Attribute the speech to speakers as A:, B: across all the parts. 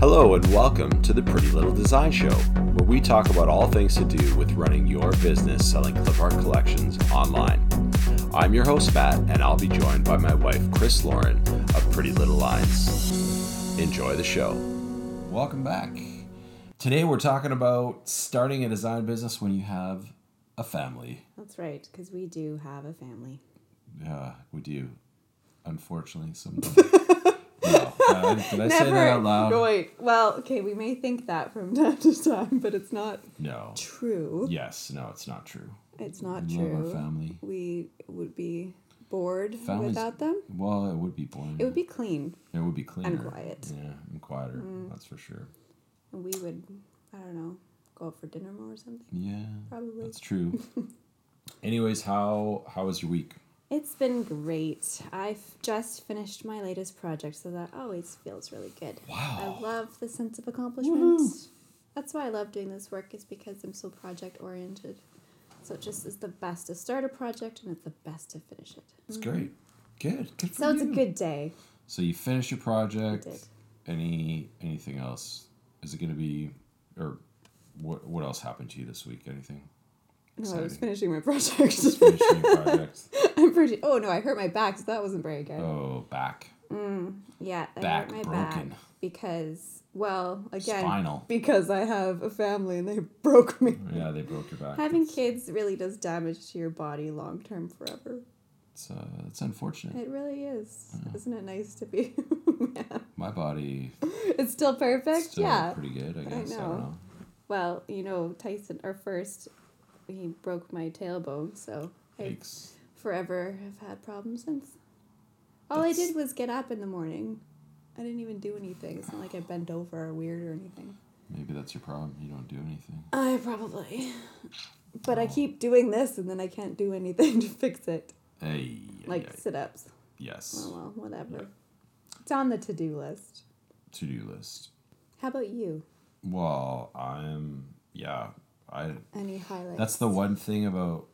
A: Hello, and welcome to the Pretty Little Design Show, where we talk about all things to do with running your business selling clip art collections online. I'm your host, Matt, and I'll be joined by my wife, Chris Lauren of Pretty Little Lines. Enjoy the show. Welcome back. Today, we're talking about starting a design business when you have a family.
B: That's right, because we do have a family.
A: Yeah, we do. Unfortunately, sometimes. did I say that out loud?
B: No, wait. Well, okay, we may think that from time to time, but it's not
A: No.
B: true.
A: Yes, no, it's not true.
B: It's not
A: We love
B: true.
A: our family.
B: We would be bored
A: Families-
B: without them.
A: Well, it would be boring.
B: It would be clean,
A: It would be cleaner.
B: quiet. Mm.
A: Yeah, and quieter. That's for sure.
B: and we would, I don't know, go out for dinner more or something.
A: Yeah,
B: Probably.
A: that's true. Anyways, how how was your week?
B: It's been great. I've just finished my latest project, so that always feels really good.
A: Wow.
B: I love the sense of accomplishment. That's why I love doing this work, is because I'm so project oriented. So it just is the best to start a project and it's the best to finish it.
A: It's great. Good. Good
B: So it's a good day.
A: So you finish your project. Any anything else? Is it going to be or what what else happened to you this week? Anything?
B: No, I was finishing my project.
A: Finishing project.
B: I'm pretty. Oh no, I hurt my back, so that wasn't very good.
A: Oh, back.
B: yeah, I
A: back
B: hurt my
A: broken.
B: back because, well, again,
A: Spinal.
B: because I have a family and they broke me.
A: Yeah, they broke your back.
B: Having
A: It's-
B: kids really does damage to your body long term forever.
A: It's uh, it's unfortunate.
B: It really is. Isn't it nice to be? yeah.
A: My body
B: It's still perfect.
A: still
B: yeah.
A: pretty good. I guess I,
B: know.
A: don't know.
B: Well, you know, Tyson, our first, he broke my tailbone, so I forever have had problems since. All
A: That's-
B: I did was get up in the morning. I didn't even do anything. It's not like I bent over or weird or anything.
A: Maybe that's your problem. You don't do anything.
B: I probably. But I
A: Oh.
B: keep doing this and then I can't do anything to fix it.
A: Hey.
B: Like sit ups.
A: yes.
B: Oh well, whatever.
A: Yeah.
B: It's on the to do list.
A: To do list.
B: How about you?
A: Well, I'm yeah. I
B: Any highlights?
A: that's the one thing about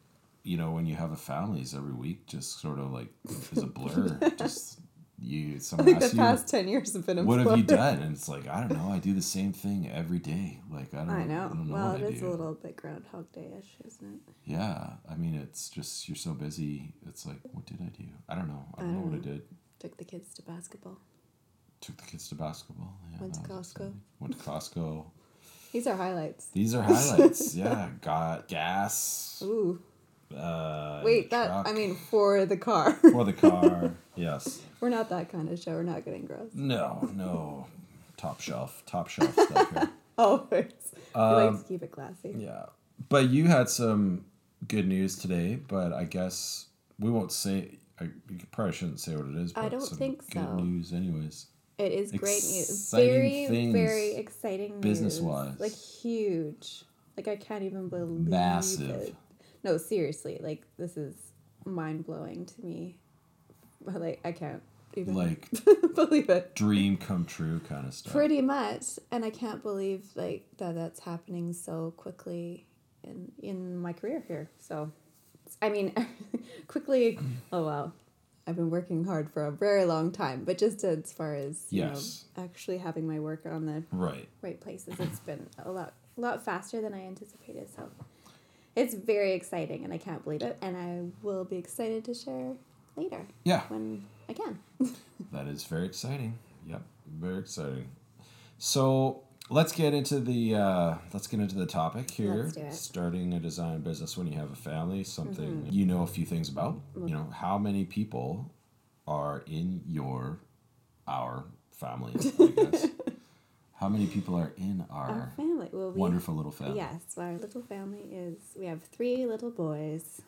A: you know when you have a family is every week just sort of like is a blur. just you
B: I think the
A: asks you
B: past 10 years have been a
A: what have you done and it's like I don't know. I do the same thing every day. Like I don't.
B: I know.
A: I don't know
B: well, it
A: I
B: is a little bit Groundhog Day ish, isn't it?
A: Yeah, I mean, it's just you're so busy. It's like, what did I do? I don't know. I don't,
B: I
A: know what I
B: um,
A: did.
B: Took the kids to basketball.
A: Took the kids to basketball. Yeah,
B: Went to Costco.
A: exciting. Went to Costco.
B: These are highlights.
A: These are highlights. yeah, got gas.
B: Ooh.
A: Uh,
B: Wait, that,
A: truck
B: I mean, for the car.
A: for the car. yes.
B: We're not that kind of show. We're not getting gross.
A: No, no. Top shelf. Top shelf stuff here.
B: Always. we like
A: Um,
B: to keep it classy.
A: Yeah, but you had some good news today. But I guess we won't say. I you probably shouldn't say what it is. But
B: I don't think
A: good
B: so.
A: news, anyways.
B: It is great news. Very, very exciting news.
A: business-wise.
B: Like huge. Like I can't even believe
A: Massive.
B: it. No, seriously. Like this is mind blowing to me. Like I can't even
A: Like
B: believe it.
A: dream come true kind of stuff.
B: Pretty much, and I can't believe like that that's happening so quickly in in my career here. So, I mean, quickly. Oh wow, I've been working hard for a very long time, but just as far as you
A: Yes.
B: know, actually having my work on the
A: Right.
B: right places, it's been a lot a lot faster than I anticipated. So, it's very exciting, and I can't believe it. And I will be excited to share later
A: Yeah.
B: when I can.
A: That is very exciting. Yep, very exciting. So let's get into the uh, let's get into the topic here.
B: Let's do it.
A: Starting a design business when you have a family, something
B: Mm-hmm.
A: you know a few things about. You know how many people are in your our family. I guess. how many people are in
B: Our
A: our
B: family. Well, we
A: wonderful little family?
B: Yes, our little family is we have three little boys.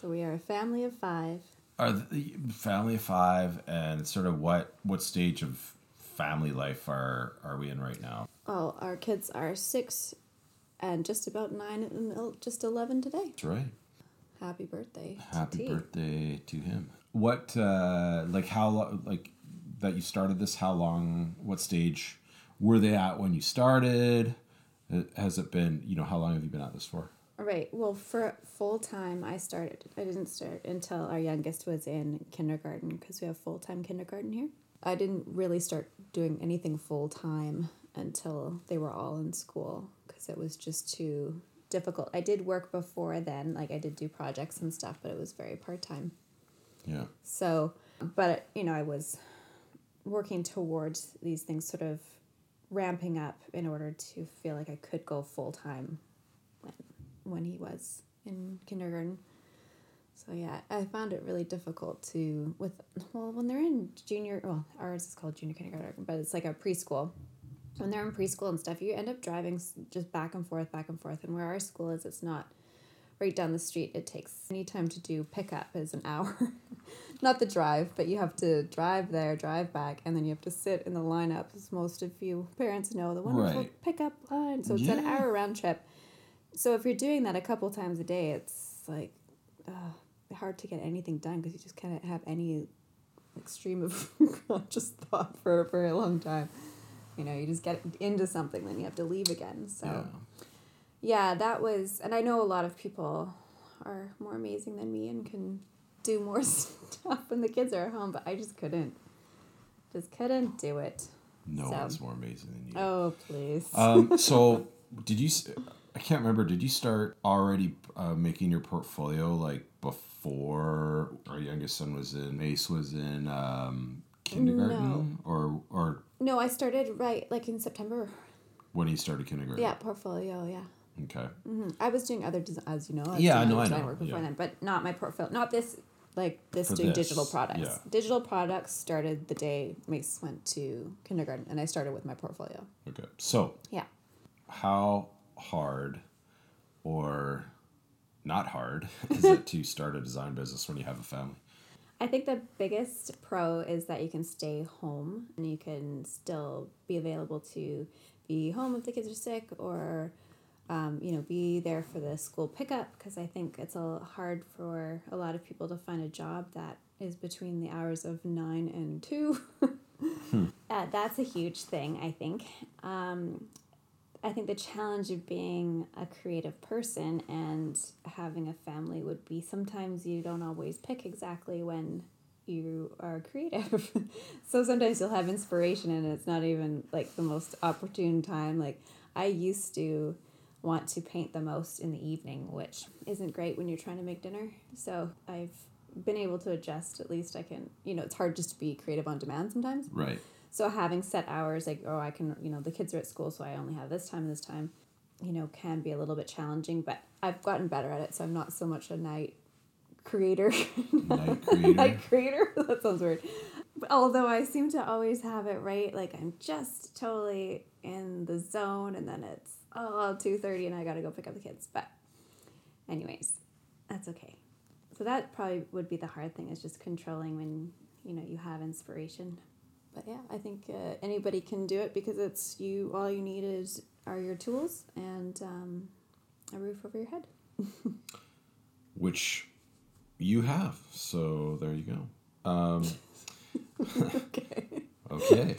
B: So we are a family of five.
A: Are the family of five, and sort of what what stage of family life are are we in right now?
B: Oh, our kids are six and just about nine and just 11 today.
A: That's right.
B: Happy birthday.
A: Happy
B: T.
A: birthday to him. What uh like how lo- like that you started this? How long? What stage were they at when you started? Uh, Has it been you know how long have you been at this for?
B: All right. Well, for full time, I started. I didn't start until our youngest was in kindergarten because we have full time kindergarten here. I didn't really start doing anything full time until they were all in school because it was just too difficult. I did work before then, like I did do projects and stuff, but it was very part time.
A: Yeah.
B: So, but you know, I was working towards these things sort of ramping up in order to feel like I could go full time when when he was in kindergarten. So yeah, I found it really difficult to with well when they're in junior well ours is called junior kindergarten but it's like a preschool. When they're in preschool and stuff, you end up driving just back and forth, back and forth. And where our school is, it's not right down the street. It takes any time to do pickup is an hour, not the drive, but you have to drive there, drive back, and then you have to sit in the lineup. As most of you parents know, the wonderful
A: Right.
B: pickup line. So it's an hour round trip. So if you're doing that a couple times a day, it's like uh, hard to get anything done because you just can't have any stream of conscious thought for a very long time. You know, you just get into something, then you have to leave again. So
A: Yeah.
B: yeah, that was, and I know a lot of people are more amazing than me and can do more stuff when the kids are at home, but I just couldn't, just couldn't do it.
A: No
B: So-
A: one's more amazing than you.
B: Oh please.
A: Um, so did you? I can't remember. Did you start already uh, making your portfolio like before our youngest son was in? Ace was in um, kindergarten, or or
B: no, I started right like in September.
A: when he started kindergarten.
B: Yeah, portfolio. Yeah.
A: Okay.
B: hmm I was doing other design, as you know. I
A: Yeah, I know, I know,
B: Work before
A: yeah.
B: then, but not my portfolio. Not this, like this
A: For
B: doing
A: this,
B: digital products.
A: yeah.
B: Digital products started the day Mace went to kindergarten, and I started with my portfolio.
A: Okay. So
B: Yeah.
A: how hard or not hard is it to start a design business when you have a family?
B: I think the biggest pro is that you can stay home and you can still be available to be home if the kids are sick or, um, you know, be there for the school pickup because I think it's a hard for a lot of people to find a job that is between the hours of nine and two. uh, that's a huge thing, I think. Um, I think the challenge of being a creative person and having a family would be sometimes you don't always pick exactly when you are creative. so sometimes you'll have inspiration and it's not even like the most opportune time. Like I used to want to paint the most in the evening, which isn't great when you're trying to make dinner. So I've been able to adjust at least I can you know, it's hard just to be creative on demand sometimes.
A: Right.
B: So having set hours, like, oh, I can, you know, the kids are at school, so I only have this time and this time, you know, can be a little bit challenging, but I've gotten better at it. So I'm not so much a night creator.
A: Night creator.
B: night creator? that sounds weird. But although I seem to always have it right, like I'm just totally in the zone and then it's, oh, 2.30 and I got to go pick up the kids. But anyways, that's okay. So that probably would be the hard thing is just controlling when, you know, you have inspiration but yeah, I think uh, anybody can do it because it's you. All you need is are your tools and um, a roof over your head.
A: Which you have. So there you go. Um,
B: Okay.
A: Okay.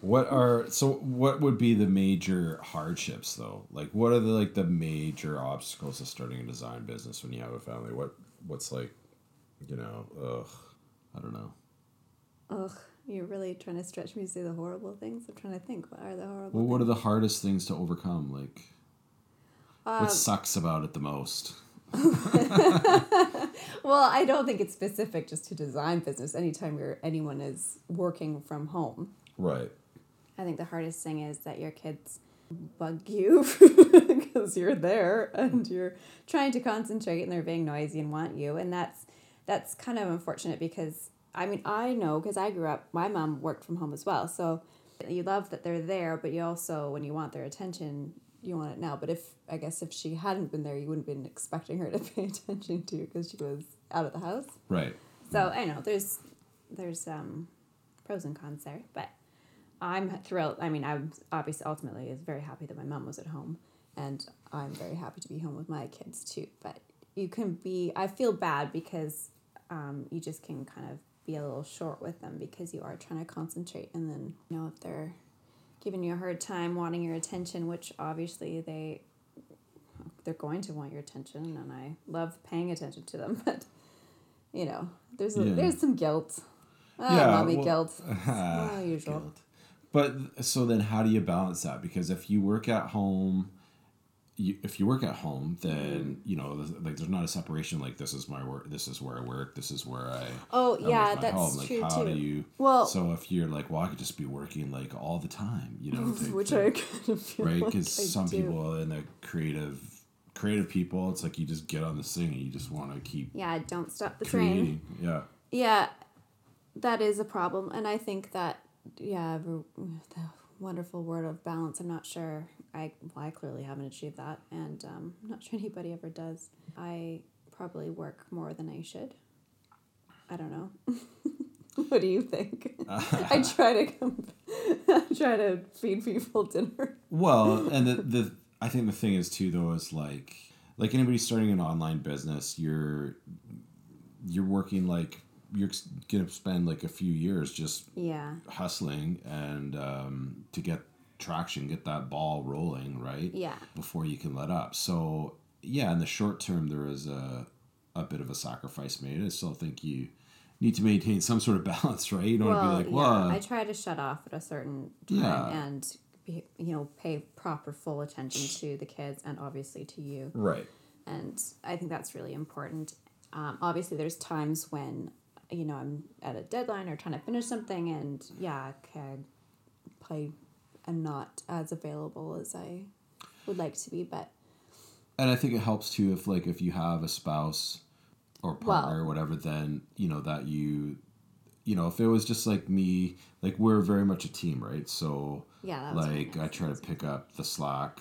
A: what are so what would be the major hardships though? Like what are the like the major obstacles to starting a design business when you have a family? What what's like, you know, ugh, I don't know.
B: Ugh, you're really trying to stretch me to say the horrible things. I'm trying to think. What are the horrible?
A: Well, what are the hardest things to overcome? Like
B: Um,
A: what sucks about it the most?
B: Well, I don't think it's specific just to design business. Anytime you're anyone is working from home,
A: Right.
B: I think the hardest thing is that your kids bug you because you're there and you're trying to concentrate and they're being noisy and want you and that's that's kind of unfortunate because I mean I know because I grew up my mom worked from home as well so you love that they're there but you also when you want their attention you want it now but if I guess if she hadn't been there you wouldn't have been expecting her to pay attention to because she was out of the house
A: Right.
B: so I know there's there's um pros and cons there, but I'm thrilled. I mean, I'm obviously ultimately is very happy that my mom was at home, and I'm very happy to be home with my kids too. But you can be. I feel bad because um, you just can kind of be a little short with them because you are trying to concentrate, and then you know if they're giving you a hard time, wanting your attention, which obviously they they're going to want your attention, and I love paying attention to them, but you know, there's a,
A: Yeah.
B: there's some guilt. Ah, mommy
A: well-
B: guilt. Oh, usual.
A: Guilt. But so then, how do you balance that? Because if you work at home, you, if you work at home, then mm-hmm. you know, like, there's not a separation. Like, this is my work. This is where I work. This is where I.
B: Oh,
A: I'm
B: yeah, that's
A: home. Like,
B: true,
A: how
B: too.
A: do you?
B: Well-
A: so if you're like, well, I could just be working like all the time, you know, type
B: which
A: thing,
B: I kind of feel
A: right? Because
B: I
A: some
B: do.
A: people in the creative, creative people, it's like you just get on this thing and you just want to keep
B: Yeah, don't stop the train.
A: Yeah.
B: Yeah, that is a problem, and I think that yeah, the wonderful word of balance. I'm not sure. I well, I clearly haven't achieved that, and um, I'm not sure anybody ever does. I probably work more than I should. I don't know. what do you think? I try to come, I try to feed people dinner.
A: Well, and the the I think the thing is too though is like like anybody starting an online business, you're you're working like you're gonna spend like a few years just
B: Yeah,
A: hustling and um, to get traction, get that ball rolling, right?
B: yeah,
A: Before you can let up. So yeah, in the short term, there is a a bit of a sacrifice made. I still think you need to maintain some sort of balance, right? You don't
B: well,
A: want to be like,
B: yeah. I try to shut off at a certain time
A: Yeah.
B: and be, you know pay proper full attention to the kids and obviously to you.
A: right.
B: and I think that's really important. Um, obviously, there's times when you know I'm at a deadline or trying to finish something, and yeah, okay, I am not as available as I would like to be, but
A: And I think it helps too if like if you have a spouse or partner
B: Well-
A: or whatever, then you know that you you know, if it was just like me, like we're very much a team, right? So
B: Yeah,
A: like I try to pick up the slack,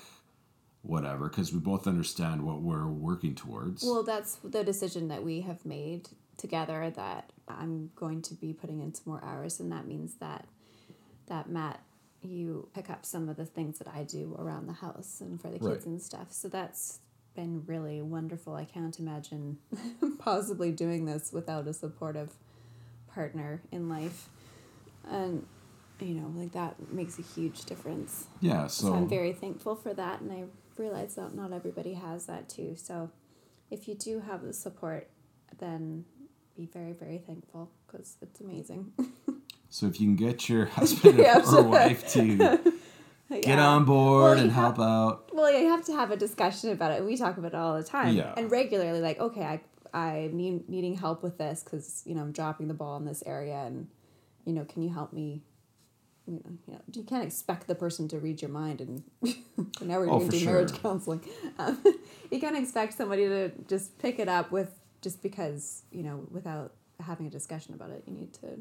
A: whatever, because we both understand what we're working towards.
B: well, that's the decision that we have made together that I'm going to be putting in some more hours, and that means that that Matt, you pick up some of the things that I do around the house and for the kids
A: Right.
B: and stuff. So that's been really wonderful. I can't imagine possibly doing this without a supportive partner in life, and you know, like that makes a huge difference.
A: yeah,
B: So,
A: so
B: I'm very thankful for that, and I realize that not everybody has that too. So if you do have the support, then be very, very thankful because it's amazing.
A: so if you can get your husband
B: Yeah.
A: or wife to get
B: Yeah.
A: on board
B: Well,
A: and
B: have-
A: help out.
B: Well, you have to have a discussion about it. We talk about it all the time
A: Yeah.
B: and regularly. Like, okay, I I need needing help with this because you know I'm dropping the ball in this area, and you know, can you help me? You know, you know, you can't expect the person to read your mind, and now we're
A: Oh,
B: going to do marriage counseling. Um, you can't expect somebody to just pick it up with just because you know without having a discussion about it. You need to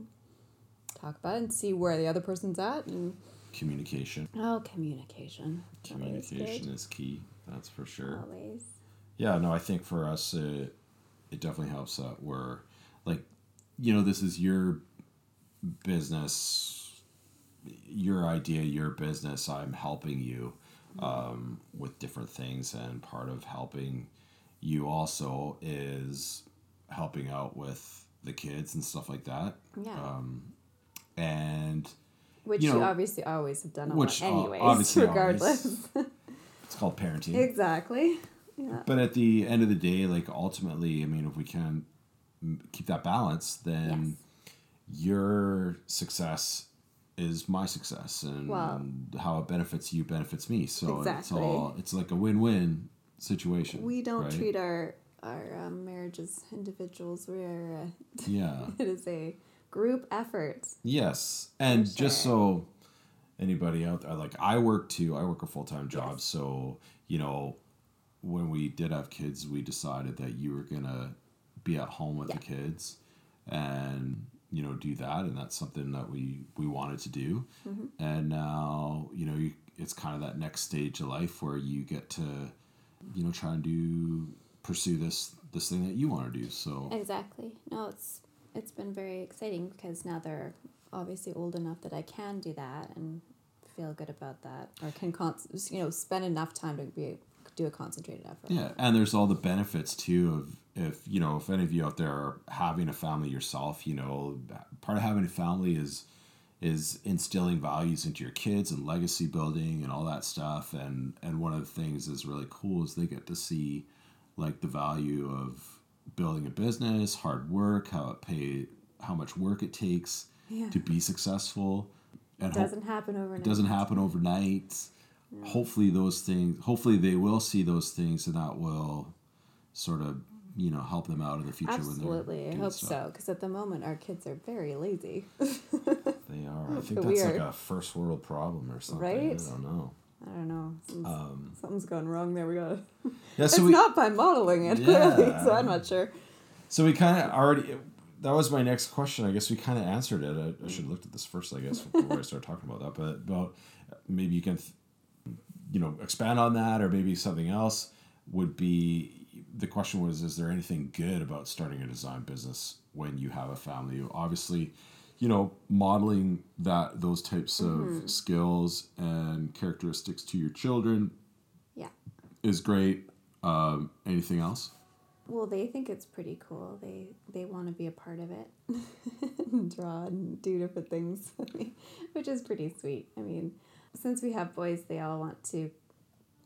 B: talk about it and see where the other person's at, and
A: Communication.
B: oh, communication.
A: Communication is key. That's for sure.
B: Always.
A: Yeah, no, I think for us, it, it definitely helps that we're like, you know, this is your business, your idea, your business. I'm helping you um, with different things, and part of helping you also is helping out with the kids and stuff like that.
B: Yeah.
A: Um, and
B: Which
A: you
B: you, obviously always have done
A: which,
B: that
A: uh,
B: anyways,
A: obviously
B: regardless.
A: it's called parenting.
B: exactly. Yeah.
A: But at the end of the day, like ultimately, I mean, if we can keep that balance, then your success is my success, and
B: Well-
A: how it benefits you benefits me. So it's all it's like a win-win situation.
B: We don't
A: right?
B: treat our our um, marriage as individuals. We're uh,
A: yeah.
B: it is a group effort.
A: Yes, and
B: For
A: just so anybody out there, like I work too. I work a full time job,
B: Yes.
A: so you know, when we did have kids, we decided that you were gonna be at home with the kids, and you know do that, and that's something that we we wanted to do,
B: Mm-hmm.
A: and now you know you, it's kind of that next stage of life where you get to, you know, try and do pursue this this thing that you want to do. So
B: Exactly. No, it's it's been very exciting because now they're obviously old enough that I can do that and feel good about that, or can con- you know spend enough time to be do a concentrated effort.
A: Yeah, and there's all the benefits too of if you know if any of you out there are having a family yourself, you know, part of having a family is is instilling values into your kids and legacy building and all that stuff and and one of the things is really cool is they get to see like the value of building a business, hard work, how it pay how much work it takes
B: Yeah.
A: to be successful and
B: It doesn't happen overnight.
A: it doesn't happen overnight. Hopefully, those things. Hopefully, they will see those things, and that will sort of you know help them out in the future.
B: Absolutely, I hope
A: stuff.
B: so. Because at the moment, our kids are very lazy.
A: They are. I think that's
B: we
A: like a first world problem or something.
B: Right?
A: I don't know.
B: I don't know. Something's,
A: Um,
B: something's gone wrong there. We got.
A: yeah.
B: It's
A: So we
B: not by modeling it
A: Yeah.
B: so I'm not sure.
A: so we kind of already. That was my next question. I guess we kind of answered it. I, I should have looked at this first. I guess before I started talking about that. But about maybe you can, th- you know, expand on that, or maybe something else would be. The question was: Is there anything good about starting a design business when you have a family? Obviously, you know, modeling that those types of skills and characteristics to your children
B: Yeah.
A: is great. Um, anything else?
B: Well, they think it's pretty cool. They they want to be a part of it, draw and do different things, which is pretty sweet. I mean, since we have boys, they all want to,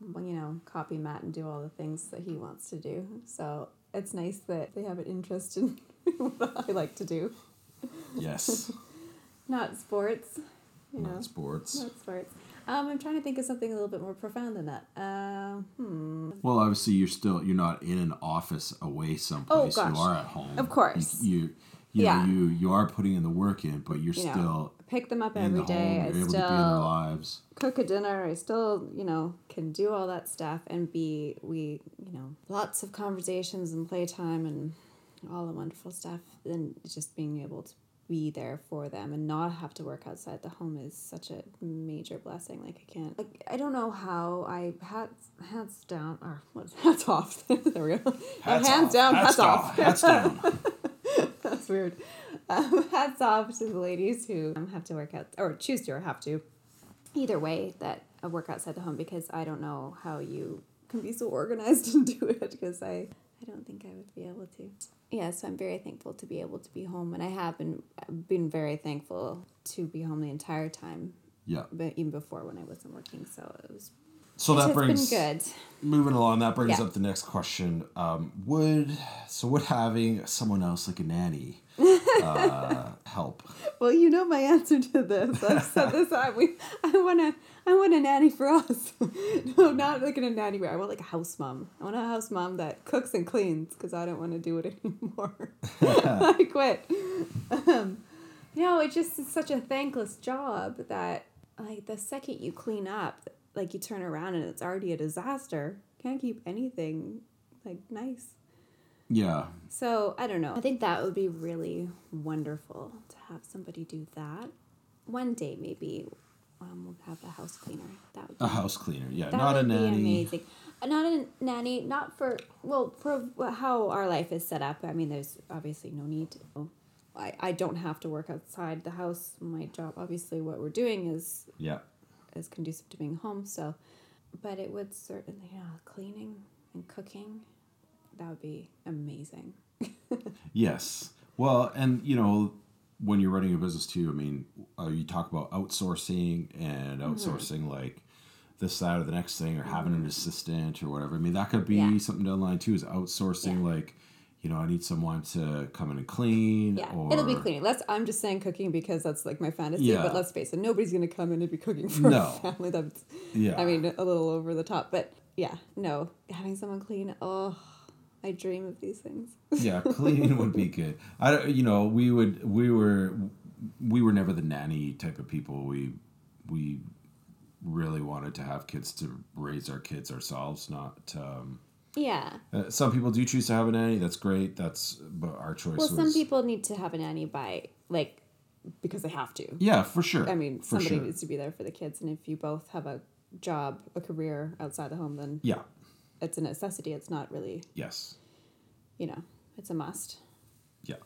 B: you know, copy Matt and do all the things that he wants to do. So it's nice that they have an interest in what I like to do,
A: Yes.
B: not sports. You know,
A: Not sports.
B: not sports. Um, I'm trying to think of something a little bit more profound than that. Um, hmm.
A: Well, obviously, you're still you're not in an office away someplace.
B: Oh, gosh.
A: You are at home.
B: Of course.
A: You you, you
B: Yeah.
A: know you you are putting in the work in, but you're
B: You know,
A: still
B: Pick them up every
A: the
B: day.
A: home.
B: I still
A: to be in their lives.
B: cook a dinner. I still, you know, can do all that stuff and be we, you know, lots of conversations and playtime and all the wonderful stuff. And just being able to be there for them and not have to work outside the home is such a major blessing. Like I can't, like I don't know how I hats hats down or what's hats off. there we go.
A: Hats
B: hands
A: off.
B: down,
A: Hats
B: hats, off.
A: Hats down.
B: That's weird. Um, hats off to the ladies who um, have to work out or choose to or have to. Either way, that uh, work outside the home because I don't know how you can be so organized and do it because I I don't think I would be able to. Yeah, so I'm very thankful to be able to be home, and I have been been very thankful to be home the entire time,
A: yeah.
B: but even before when I wasn't working. So it was.
A: So
B: it
A: that brings
B: been good.
A: moving along. That brings
B: Yeah.
A: up the next question. Um, would so would having someone else like a nanny uh, help?
B: Well, you know my answer to this. I've said this. I we I want to I want a nanny for us. no, not like a nanny. I want like a house mom. I want a house mom that cooks and cleans because I don't want to do it anymore. I quit. Um, no, it just is such a thankless job that like the second you clean up, like you turn around and it's already a disaster. Can't keep anything like nice.
A: Yeah.
B: So I don't know. I think that would be really wonderful to have somebody do that. One day maybe um, we'll have a house cleaner. That would be,
A: A house cleaner. Yeah.
B: that
A: not a
B: would
A: nanny.
B: be amazing. Uh, Not a nanny. Not for well for how our life is set up. I mean, there's obviously no need to. I, I don't have to work outside the house. My job, obviously, what we're doing is
A: Yeah.
B: Is conducive to being home. So, but it would certainly, yeah, cleaning and cooking, that would be amazing.
A: Yes. Well, and you know, when you're running a business too, I mean, uh, you talk about outsourcing and
B: Mm-hmm.
A: outsourcing like this, that, or the next thing, or having an assistant or whatever. I mean, that could be
B: Yeah.
A: something down the line too. Is outsourcing
B: Yeah.
A: like, you know, I need someone to come in and clean.
B: Yeah,
A: or,
B: it'll be cleaning. Let's. I'm just saying cooking because that's like my fantasy.
A: Yeah.
B: But let's face it, nobody's gonna come in and be cooking for
A: No.
B: a family. That's.
A: Yeah.
B: I mean, a little over the top, but yeah, no, having someone clean. Oh, I dream of these things.
A: yeah, cleaning would be good. I don't, you know, we would, we were, we were never the nanny type of people. We, we really wanted to have kids to raise our kids ourselves, not. Um,
B: Yeah.
A: Uh, some people do choose to have a nanny. That's great. That's but our choice
B: Well,
A: was
B: some people need to have a nanny by like because they have to.
A: Yeah, for sure.
B: I mean,
A: for
B: somebody
A: sure.
B: needs to be there for the kids, and if you both have a job, a career outside the home, then
A: Yeah.
B: it's a necessity. It's not really,
A: Yes.
B: you know, it's a must.
A: Yeah.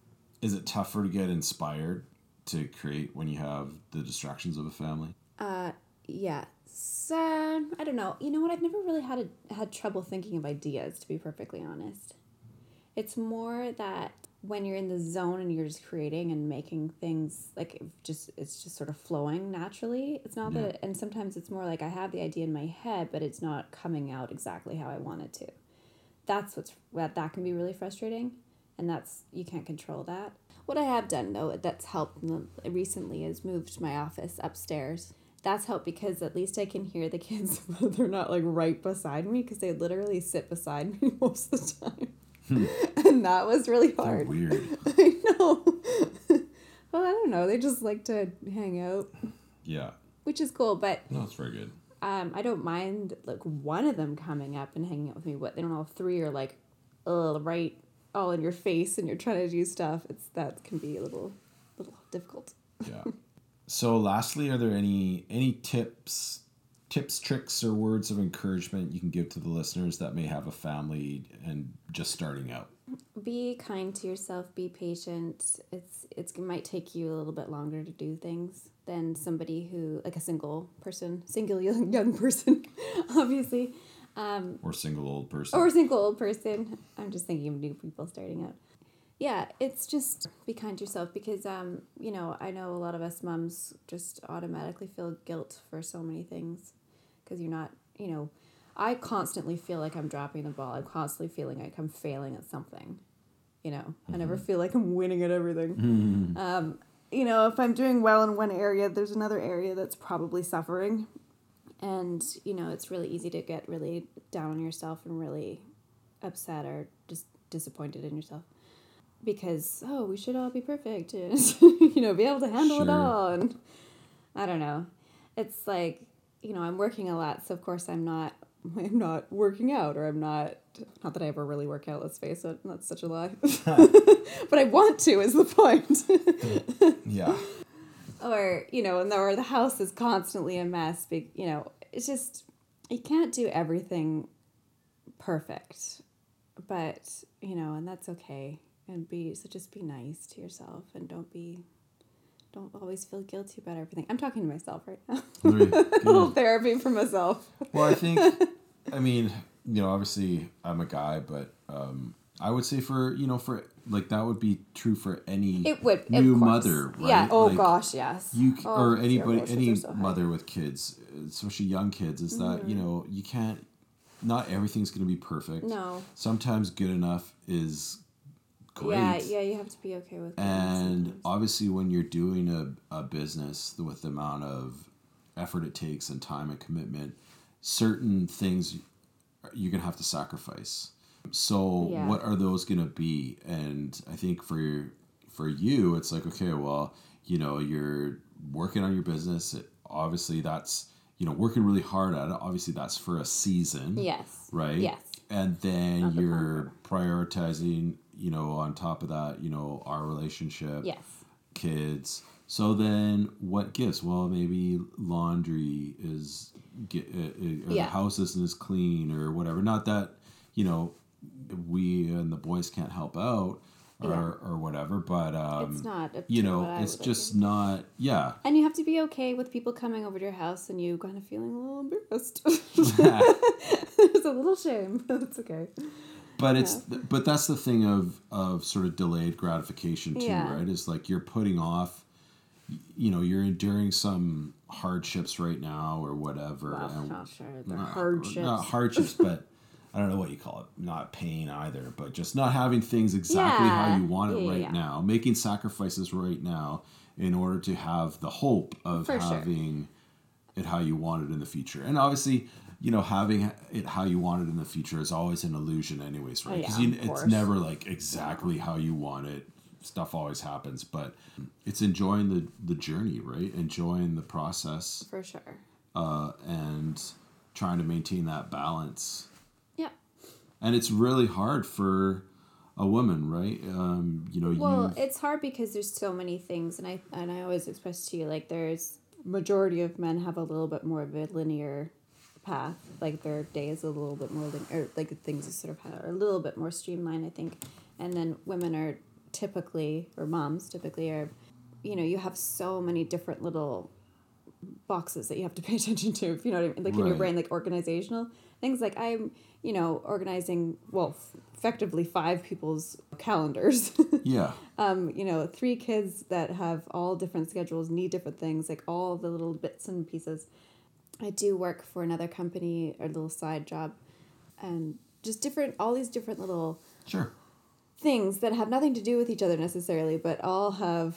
A: Is it tougher to get inspired to create when you have the distractions of a family?
B: Uh, yeah. So I don't know. You know what? I've never really had a, had trouble thinking of ideas. To be perfectly honest, it's more that when you're in the zone and you're just creating and making things like it just it's just sort of flowing naturally. It's not
A: Yeah.
B: that, and sometimes it's more like I have the idea in my head, but it's not coming out exactly how I want it to. That's what's that that can be really frustrating, and that's you can't control that. What I have done though that's helped recently is moved my office upstairs. That's helped because at least I can hear the kids, but they're not like right beside me because they literally sit beside me most of the time. and that was really
A: They're
B: hard.
A: weird.
B: I know. well, I don't know. They just like to hang out,
A: Yeah.
B: which is cool. But
A: No, it's very good.
B: um, I don't mind like one of them coming up and hanging out with me. But they don't all three are like, uh, right, all in your face, and you're trying to do stuff. It's that can be a little, little difficult.
A: Yeah. So lastly, are there any any tips tips, tricks or words of encouragement you can give to the listeners that may have a family and just starting out?
B: Be kind to yourself. Be patient. It's it's it might take you a little bit longer to do things than somebody who like a single person, single young young person, obviously. Um,
A: Or single old person?
B: or single old person. I'm just thinking of new people starting out. Yeah, it's just be kind to yourself because um, you know, I know a lot of us moms just automatically feel guilt for so many things because you're not, you know, I constantly feel like I'm dropping the ball. I'm constantly feeling like I'm failing at something. You know, I never feel like I'm winning at everything. Um, you know, if I'm doing well in one area, there's another area that's probably suffering and you know it's really easy to get really down on yourself and really upset or just disappointed in yourself because oh we should all be perfect and you know be able to handle it all and i don't know it's like you know i'm working a lot so of course i'm not i'm not working out or i'm not not that i ever really work out let's face it that's such a lie but i want to is the point
A: yeah.
B: or you know, and the, or the house is constantly a mess. Be, you know, it's just you can't do everything perfect, but you know, and that's okay. And be so just be nice to yourself and don't be don't always feel guilty about everything. I'm talking to myself right now. A little therapy for myself.
A: Well, I think, I mean, you know, obviously I'm a guy, but um, I would say for, you know, for like that would be true for any
B: It would
A: new mother, right?
B: Yeah. Oh
A: Like,
B: gosh, yes.
A: you c-
B: Oh,
A: or anybody any
B: so. Mm-hmm.
A: mother with kids especially young kids is that you know you can't not everything's going to be perfect
B: No.
A: sometimes good enough is great
B: Yeah, yeah. You have to be okay with that
A: and
B: sometimes.
A: obviously when you're doing a, a business with the amount of effort it takes and time and commitment certain things you're going to have to sacrifice so
B: Yeah.
A: what are those going to be and i think for for you it's like okay well you know you're working on your business it, obviously that's you know working really hard at it obviously that's for a season
B: Yes.
A: right
B: Yes.
A: and then
B: Not
A: you're prioritizing you know on top of that you know our relationship
B: Yes.
A: kids so then what gives well maybe laundry is get uh, uh, or
B: Yeah.
A: the house isn't as clean or whatever not that you know we and the boys can't help out or,
B: Yeah.
A: or whatever but um
B: It's not
A: you know it's just not yeah
B: And you have to be okay with people coming over to your house and you kind of feeling a little embarrassed. There's a little shame. but it's okay.
A: But it's but that's the thing of of sort of delayed gratification too
B: Yeah.
A: right is like you're putting off you know you're enduring some hardships right now or whatever
B: Well,
A: and-
B: not sure. They're
A: not-
B: hardships.
A: not hardships but i don't know what you call it not pain either but just not having things exactly how you want it
B: Yeah, yeah,
A: right
B: yeah.
A: now making sacrifices right now in order to have the hope of
B: For sure.
A: having it how you want it in the future and obviously you know having it how you want it in the future is always an illusion anyways right
B: Oh,
A: because
B: yeah,
A: it's
B: course.
A: never like exactly how you want it stuff always happens but it's enjoying the the journey right enjoying the process
B: For sure.
A: uh, and trying to maintain that balance
B: Yeah.
A: and it's really hard for a woman right um, you know
B: Well, it's hard because there's so many things, and I and I always express to you like there's majority of men have a little bit more of a linear path, like their day is a little bit more lin- or like things are sort of are a little bit more streamlined, I think, and then women are typically or moms typically are, you know, you have so many different little boxes that you have to pay attention to if you know what I mean like in your brain like organizational things. Like I'm you know organizing well f- effectively five people's calendars.
A: Yeah.
B: Um you know three kids that have all different schedules need different things like all the little bits and pieces I do work for another company a little side job and just different all these different little
A: sure
B: things that have nothing to do with each other necessarily, but all have,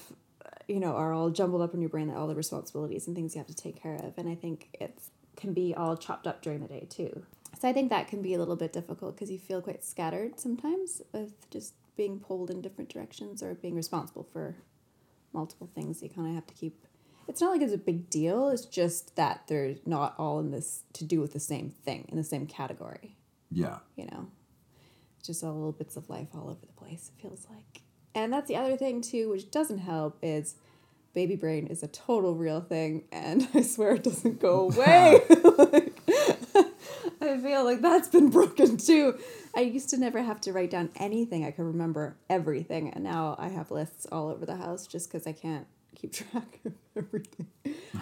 B: you know, are all jumbled up in your brain that all the responsibilities and things you have to take care of. And I think it can be all chopped up during the day too. So I think that can be a little bit difficult because you feel quite scattered sometimes with just being pulled in different directions or being responsible for multiple things. You kind of have to keep. It's not like it's a big deal. It's just that they're not all in this to do with the same thing in the same category.
A: Yeah.
B: You know, just all little bits of life all over the place. It feels like, and that's the other thing too, which doesn't help is. Baby brain is a total real thing, and I swear it doesn't go away. like, I feel like that's been broken too. I used to never have to write down anything. I could remember everything, and now I have lists all over the house just because I can't keep track of everything.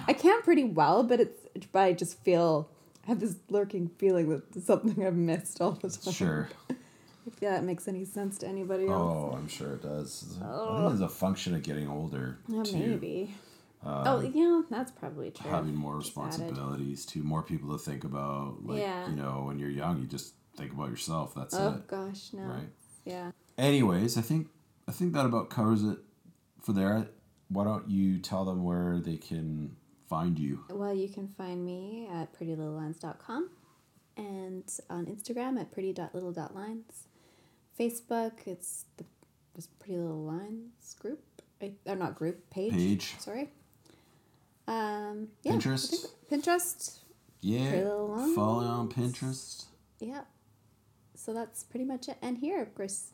B: I can pretty well, but it's but I just feel I have this lurking feeling that something I've missed all the time.
A: Sure.
B: If that makes any sense to anybody oh, else.
A: Oh, I'm sure it does. I think oh. it's a function of getting older
B: Yeah,
A: too.
B: maybe. Uh, oh, yeah, that's probably true.
A: Having more
B: Just added.
A: responsibilities too, more people to think about. Like
B: Yeah.
A: you know, when you're young, you just think about yourself. That's
B: Oh
A: it.
B: gosh, no.
A: Right.
B: Yeah.
A: Anyways, I think I think that about covers it for there. Why don't you tell them where they can find you?
B: Well, you can find me at prettylittlelines.com and on Instagram at pretty.little.lines. Facebook, it's the it's Pretty Little Lines group. I- Or not group, page.
A: Page.
B: Sorry. Um, yeah,
A: Pinterest?
B: Pinterest.
A: Yeah.
B: Pretty Little Lines.
A: Follow on Pinterest.
B: Yeah. So that's pretty much it. And here, of course,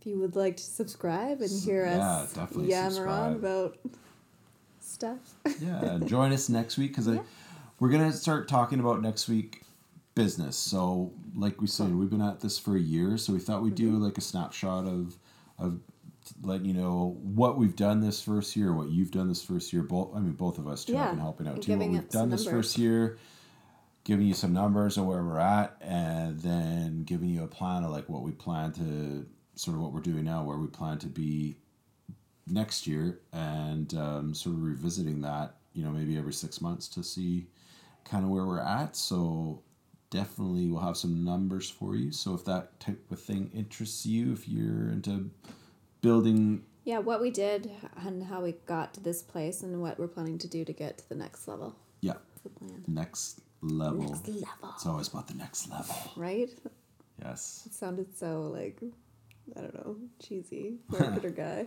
B: if you would like to subscribe and hear
A: Yeah,
B: us
A: definitely
B: yammer on about stuff.
A: yeah join us next week because we're gonna start talking about next week business so like we said we've been at this for a year so we thought we'd do
B: Mm-hmm.
A: like a snapshot of of letting you know what we've done this first year what you've done this first year both i mean both of us too
B: Yeah,
A: have been helping out
B: and
A: too what we've done this
B: numbers.
A: first year giving you some numbers of where we're at and then giving you a plan of like what we plan to sort of what we're doing now where we plan to be next year and um, sort of revisiting that you know maybe every six months to see kind of where we're at so definitely we'll have some numbers for you so if that type of thing interests you if you're into building
B: Yeah, what we did and how we got to this place and what we're planning to do to get to the next level.
A: yeah
B: the plan.
A: next level
B: Next level.
A: it's always about the next level
B: Right?
A: yes
B: It sounded so like I don't know, cheesy marketer guy.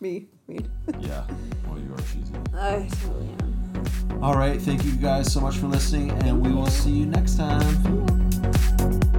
B: Me. Me.
A: yeah well you are cheesy
B: I totally am.
A: all right thank you guys so much for listening and we will see you next time.